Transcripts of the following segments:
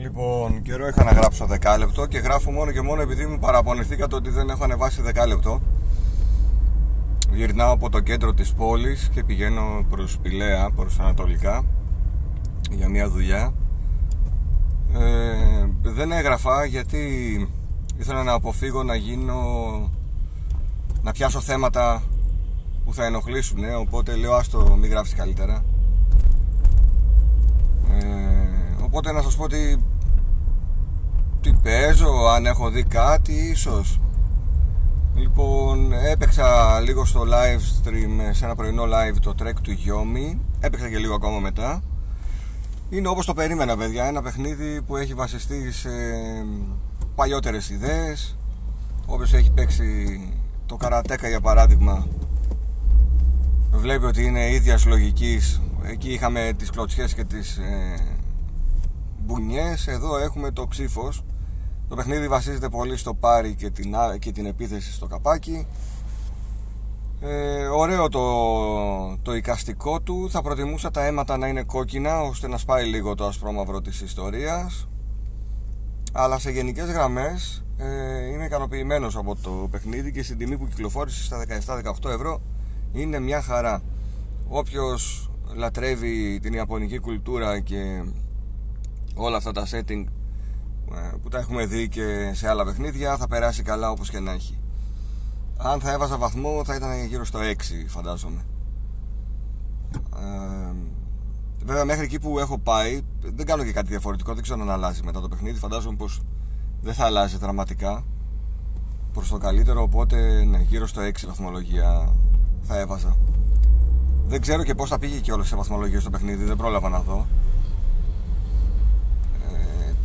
Λοιπόν, καιρό είχα να γράψω δεκάλεπτο και γράφω μόνο και μόνο επειδή μου παραπονηθήκατε ότι δεν έχω ανεβάσει δεκάλεπτο. Γυρνάω από το κέντρο της πόλης και πηγαίνω προς Πηλαία, προς Ανατολικά για μια δουλειά. Ε, δεν έγραφα γιατί ήθελα να αποφύγω να γίνω να πιάσω θέματα που θα ενοχλήσουν οπότε λέω άστο μην γράψεις καλύτερα ε, οπότε να σας πω ότι τι παίζω, αν έχω δει κάτι ίσως. Λοιπόν, έπαιξα λίγο στο live stream, σε ένα πρωινό live το track του Γιώμη Έπαιξα και λίγο ακόμα μετά. Είναι όπως το περίμενα παιδιά, ένα παιχνίδι που έχει βασιστεί σε παλιότερες ιδέες. Όποιος έχει παίξει το καρατέκα για παράδειγμα Βλέπει ότι είναι ίδιας λογικής. Εκεί είχαμε τις κλωτσιές και τις ε, μπουνιές Εδώ έχουμε το ψήφος το παιχνίδι βασίζεται πολύ στο πάρι και την, και την επίθεση στο καπάκι. Ε, ωραίο το, το εικαστικό του. Θα προτιμούσα τα αίματα να είναι κόκκινα ώστε να σπάει λίγο το ασπρόμαυρο της ιστορίας. Αλλά σε γενικές γραμμές ε, είμαι ικανοποιημένος από το παιχνίδι και στην τιμή που κυκλοφόρησε στα 17-18 ευρώ είναι μια χαρά. Όποιος λατρεύει την ιαπωνική κουλτούρα και όλα αυτά τα setting ε, που τα έχουμε δει και σε άλλα παιχνίδια θα περάσει καλά όπως και να έχει. Αν θα έβαζα βαθμό θα ήταν γύρω στο 6 φαντάζομαι. Ε, βέβαια μέχρι εκεί που έχω πάει δεν κάνω και κάτι διαφορετικό δεν ξέρω αν αλλάζει μετά το παιχνίδι. Φαντάζομαι πως δεν θα αλλάζει δραματικά προς το καλύτερο οπότε ναι, γύρω στο 6 βαθμολογία θα έβαζα. Δεν ξέρω και πως θα πήγε και όλες σε βαθμολογίες στο παιχνίδι δεν πρόλαβα να δω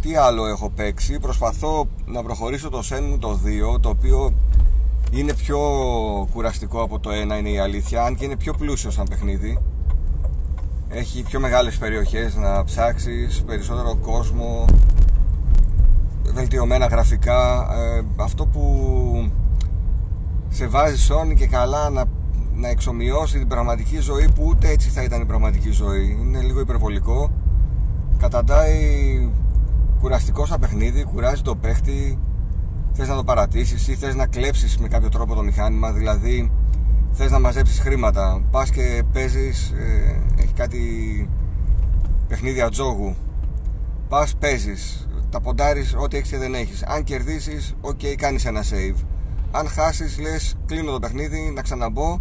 τι άλλο έχω παίξει. Προσπαθώ να προχωρήσω το Shenmue το 2 το οποίο είναι πιο κουραστικό από το 1 είναι η αλήθεια αν και είναι πιο πλούσιο σαν παιχνίδι. Έχει πιο μεγάλες περιοχές να ψάξεις περισσότερο κόσμο βελτιωμένα γραφικά. Ε, αυτό που σε βάζει σώνει και καλά να, να εξομοιώσει την πραγματική ζωή που ούτε έτσι θα ήταν η πραγματική ζωή. Είναι λίγο υπερβολικό. Καταντάει κουραστικός σαν παιχνίδι, κουράζει το παίχτη, θες να το παρατήσεις ή θες να κλέψεις με κάποιο τρόπο το μηχάνημα. Δηλαδή, θες να μαζέψεις χρήματα. Πας και παίζεις, ε, έχει κάτι παιχνίδια τζόγου. Πας, παίζεις, τα ποντάρεις ό,τι έχεις και δεν έχεις. Αν κερδίσεις, OK, okay, κάνεις ένα save. Αν χάσεις, λες, κλείνω το παιχνίδι, να ξαναμπώ,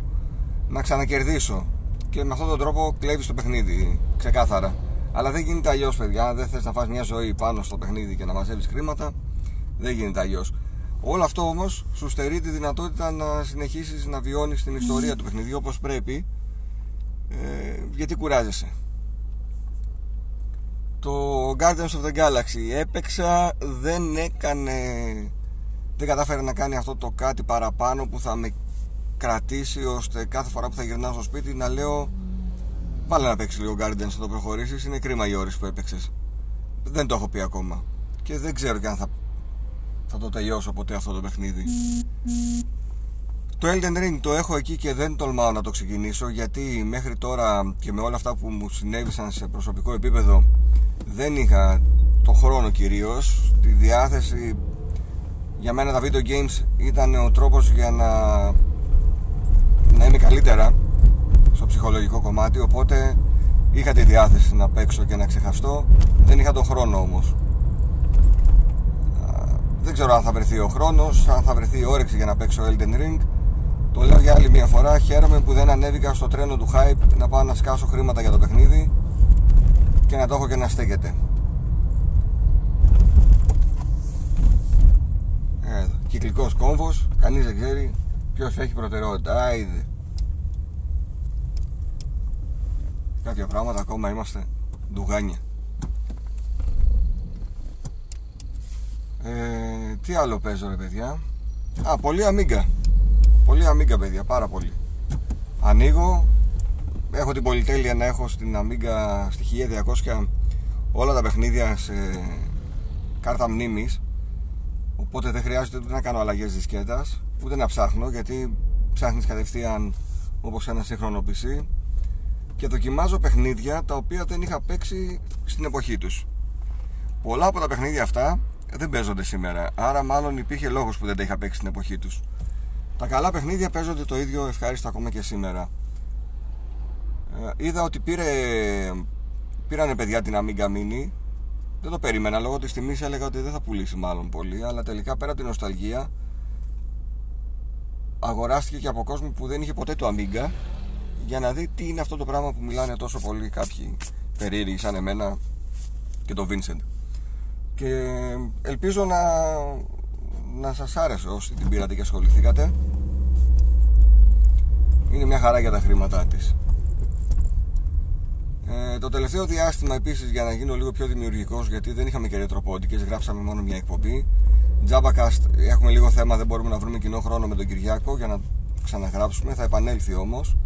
να ξανακερδίσω. Και με αυτόν τον τρόπο κλέβεις το παιχνίδι, ξεκάθαρα. Αλλά δεν γίνεται αλλιώς, παιδιά. Δεν θες να φας μια ζωή πάνω στο παιχνίδι και να μαζεύεις χρήματα. Δεν γίνεται αλλιώς. Όλο αυτό όμως σου στερεί τη δυνατότητα να συνεχίσεις να βιώνεις την ιστορία του παιχνιδιού όπως πρέπει. Ε, γιατί κουράζεσαι. Το Guardians of the Galaxy έπαιξα, δεν έκανε. Δεν κατάφερε να κάνει αυτό το κάτι παραπάνω που θα με κρατήσει ώστε κάθε φορά που θα γυρνάω στο σπίτι να λέω Βάλε να παίξει λίγο Guardians να το προχωρήσεις. Είναι κρίμα οι ώρε που έπαιξες. Δεν το έχω πει ακόμα. Και δεν ξέρω και αν θα, θα το τελειώσω ποτέ αυτό το παιχνίδι. Το Elden Ring το έχω εκεί και δεν τολμάω να το ξεκινήσω γιατί μέχρι τώρα και με όλα αυτά που μου συνέβησαν σε προσωπικό επίπεδο δεν είχα το χρόνο κυρίως τη διάθεση για μένα τα video games ήταν ο τρόπος για να να είμαι καλύτερα στο ψυχολογικό κομμάτι οπότε είχα τη διάθεση να παίξω και να ξεχαστώ. Δεν είχα τον χρόνο όμως. Δεν ξέρω αν θα βρεθεί ο χρόνος αν θα βρεθεί η όρεξη για να παίξω Elden Ring. Το λέω για άλλη μια φορά χαίρομαι που δεν ανέβηκα στο τρένο του hype να πάω να σκάσω χρήματα για το παιχνίδι και να το έχω και να στέκεται. Εδώ, κυκλικός κόμβος κανείς δεν ξέρει ποιος έχει προτεραιότητα. Άιδε κάποια πράγματα ακόμα είμαστε ντουγάνια. Ε, τι άλλο παίζω ρε παιδιά; Α πολύ αμίγκα. Πολύ αμίγκα παιδιά πάρα πολύ. Ανοίγω. Έχω την πολυτέλεια να έχω στην αμίγκα στη 1200 όλα τα παιχνίδια σε κάρτα μνήμης. Οπότε δεν χρειάζεται ούτε να κάνω αλλαγές δισκέτας ούτε να ψάχνω γιατί ψάχνεις κατευθείαν όπως ένα σύγχρονο PC και δοκιμάζω παιχνίδια τα οποία δεν είχα παίξει στην εποχή τους πολλά από τα παιχνίδια αυτά δεν παίζονται σήμερα. Άρα, μάλλον υπήρχε λόγος που δεν τα είχα παίξει στην εποχή τους. Τα καλά παιχνίδια παίζονται το ίδιο ευχάριστα ακόμα και σήμερα. Ε, είδα ότι πήρε, πήρανε παιδιά την Amiga Mini. Δεν το περίμενα λόγω της τιμής. Έλεγα ότι δεν θα πουλήσει μάλλον πολύ. Αλλά τελικά πέρα από την νοσταλγία αγοράστηκε και από κόσμο που δεν είχε ποτέ το Amiga για να δει τι είναι αυτό το πράγμα που μιλάνε τόσο πολύ κάποιοι περίεργοι σαν εμένα και το Vincent. Και ελπίζω να, να σας άρεσε όσοι την πήρατε και ασχοληθήκατε. Είναι μια χαρά για τα χρήματά της. Ε, το τελευταίο διάστημα επίσης για να γίνω λίγο πιο δημιουργικός γιατί δεν είχαμε και ρετροπόντικες γράψαμε μόνο μια εκπομπή. Jabacast έχουμε λίγο θέμα δεν μπορούμε να βρούμε κοινό χρόνο με τον Κυριάκο για να ξαναγράψουμε. Θα επανέλθει όμως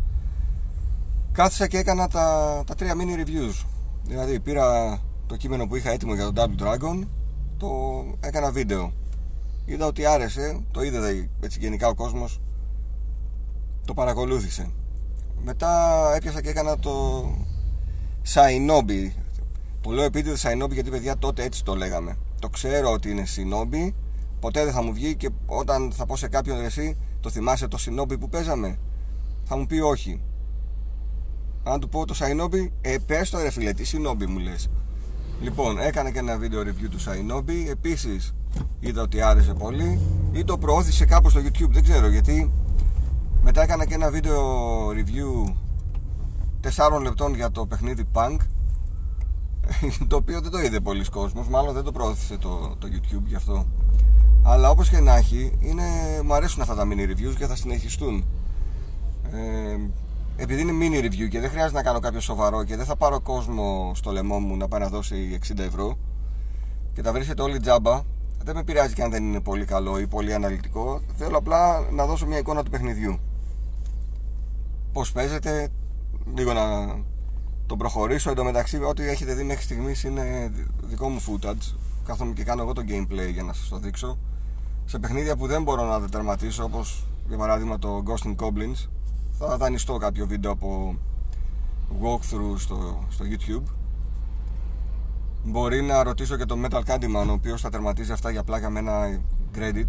κάθισα και έκανα τα, τα τρία mini reviews. Δηλαδή πήρα το κείμενο που είχα έτοιμο για τον Double Dragon το έκανα βίντεο. Είδα ότι άρεσε το είδε έτσι γενικά ο κόσμος το παρακολούθησε. Μετά έπιασα και έκανα το Shinobi. Το λέω επίτηδες Shinobi γιατί παιδιά τότε έτσι το λέγαμε. Το ξέρω ότι είναι Shinobi. Ποτέ δεν θα μου βγει και όταν θα πω σε κάποιον εσύ το θυμάσαι το Shinobi που παίζαμε; Θα μου πει όχι αν του πω το Shinobi ε πες το ρε φίλε τι Shinobi μου λες Λοιπόν, έκανα και ένα βίντεο review του Shinobi. Επίσης, είδα ότι άρεσε πολύ. Ή το προώθησε κάπου στο YouTube, δεν ξέρω γιατί. Μετά έκανα και ένα βίντεο review 4 λεπτών για το παιχνίδι Punk. το οποίο δεν το είδε πολλοί κόσμος, μάλλον δεν το προώθησε το, το YouTube γι' αυτό. Αλλά όπως και να έχει, είναι, μου αρέσουν αυτά τα mini reviews και θα συνεχιστούν. Ε, επειδή είναι mini review και δεν χρειάζεται να κάνω κάποιο σοβαρό και δεν θα πάρω κόσμο στο λαιμό μου να πάει να δώσει 60 ευρώ και τα βρίσκεται όλοι τζάμπα, δεν με πειράζει και αν δεν είναι πολύ καλό ή πολύ αναλυτικό. Θέλω απλά να δώσω μια εικόνα του παιχνιδιού. Πώς παίζεται, λίγο να τον προχωρήσω. Εν τω μεταξύ, ό,τι έχετε δει μέχρι στιγμής είναι δικό μου footage. Κάθομαι και κάνω εγώ το gameplay για να σας το δείξω. Σε παιχνίδια που δεν μπορώ να τερματίσω, όπως για παράδειγμα το Ghost in Goblins, θα δανειστώ κάποιο βίντεο από walkthrough στο, στο YouTube. Μπορεί να ρωτήσω και τον Metal Candyman ο οποίος θα τερματίζει αυτά για πλάκα με ένα credit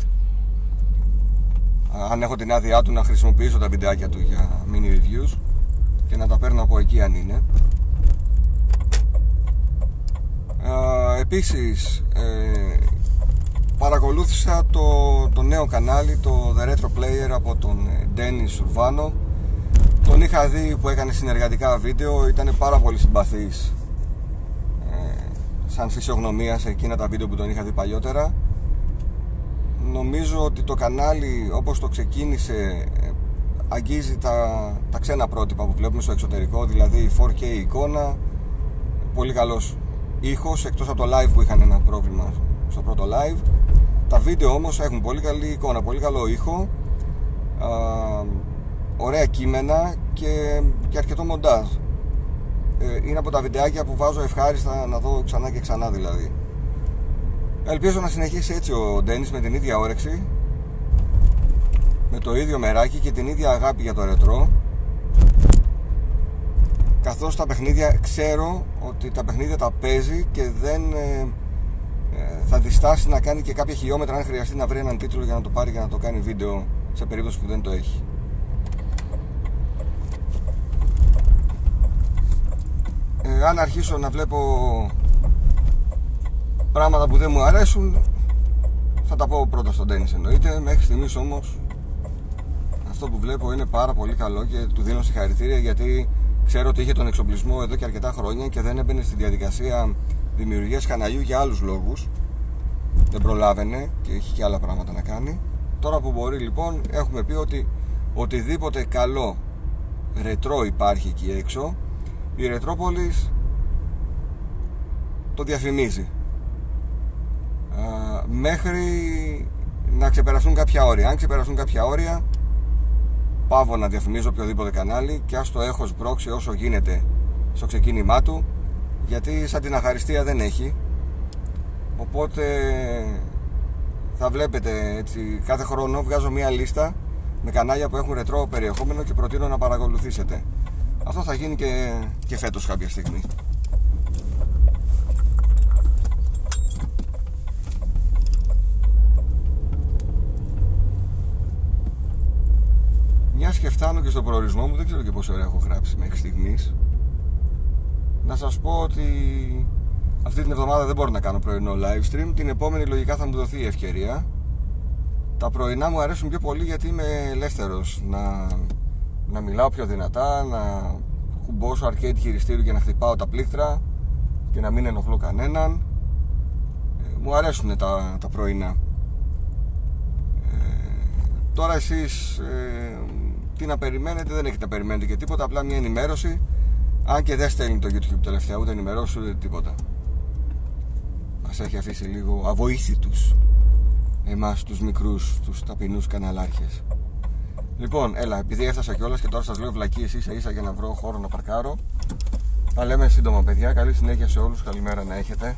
αν έχω την άδειά του να χρησιμοποιήσω τα βιντεάκια του για mini reviews και να τα παίρνω από εκεί αν είναι. Επίσης ε, παρακολούθησα το, το νέο κανάλι το The Retro Player από τον Dennis Urbano τον είχα δει που έκανε συνεργατικά βίντεο, ήταν πάρα πολύ συμπαθής ε, σαν φυσιογνωμία σε εκείνα τα βίντεο που τον είχα δει παλιότερα. Νομίζω ότι το κανάλι όπως το ξεκίνησε ε, αγγίζει τα, τα ξένα πρότυπα που βλέπουμε στο εξωτερικό, δηλαδή 4K εικόνα, πολύ καλός ήχος, εκτός από το live που είχαν ένα πρόβλημα στο πρώτο live. Τα βίντεο όμως έχουν πολύ καλή εικόνα, πολύ καλό ήχο, ωραία κείμενα και, και αρκετό μοντάζ. Ε, είναι από τα βιντεάκια που βάζω ευχάριστα να δω ξανά και ξανά δηλαδή. Ελπίζω να συνεχίσει έτσι ο Ντένις με την ίδια όρεξη με το ίδιο μεράκι και την ίδια αγάπη για το ρετρό καθώς τα παιχνίδια ξέρω ότι τα παιχνίδια τα παίζει και δεν ε, ε, θα διστάσει να κάνει και κάποια χιλιόμετρα αν χρειαστεί να βρει έναν τίτλο για να το πάρει και να το κάνει βίντεο σε περίπτωση που δεν το έχει ε, αν αρχίσω να βλέπω πράγματα που δεν μου αρέσουν. Θα τα πω πρώτα στον Τένις εννοείται. Μέχρι στιγμής όμως αυτό που βλέπω είναι πάρα πολύ καλό και του δίνω συγχαρητήρια γιατί ξέρω ότι είχε τον εξοπλισμό εδώ και αρκετά χρόνια και δεν έμπαινε στη διαδικασία δημιουργίας καναλιού για άλλους λόγους. Δεν προλάβαινε και έχει και άλλα πράγματα να κάνει. Τώρα που μπορεί λοιπόν έχουμε πει ότι οτιδήποτε καλό ρετρό υπάρχει εκεί έξω η Ρετρόπολης το διαφημίζει. Μέχρι να ξεπεραστούν κάποια όρια. Αν ξεπεραστούν κάποια όρια πάω να διαφημίζω οποιοδήποτε κανάλι και ας το έχω σμπρώξει όσο γίνεται στο ξεκίνημά του γιατί σαν την αχαριστία δεν έχει. Οπότε θα βλέπετε έτσι κάθε χρόνο βγάζω μια λίστα με κανάλια που έχουν ρετρό περιεχόμενο και προτείνω να παρακολουθήσετε αυτό θα γίνει και, και φέτος κάποια στιγμή. Μιας και φτάνω και στο προορισμό μου, δεν ξέρω και πόσο ώρα έχω γράψει μέχρι στιγμής. Να σας πω ότι αυτή την εβδομάδα δεν μπορώ να κάνω πρωινό live stream. Την επόμενη λογικά θα μου δοθεί η ευκαιρία. Τα πρωινά μου αρέσουν πιο πολύ γιατί είμαι ελεύθερος να να μιλάω πιο δυνατά, να κουμπώσω arcade χειριστήριο και να χτυπάω τα πλήκτρα και να μην ενοχλώ κανέναν. Ε, μου αρέσουν τα, τα πρωινά. Ε, τώρα εσείς ε, τι να περιμένετε, δεν έχετε να περιμένετε και τίποτα, απλά μια ενημέρωση. Αν και δεν στέλνει το YouTube τελευταία, ούτε ενημερώσει ούτε τίποτα. Μας έχει αφήσει λίγο αβοήθητους εμάς τους μικρούς, τους ταπεινούς καναλάρχες. Λοιπόν, έλα, επειδή έφτασα κιόλας και τώρα σας λέω βλακίε ίσα ίσα για να βρω χώρο να παρκάρω. Θα λέμε σύντομα, παιδιά. Καλή συνέχεια σε όλους. Καλημέρα να έχετε.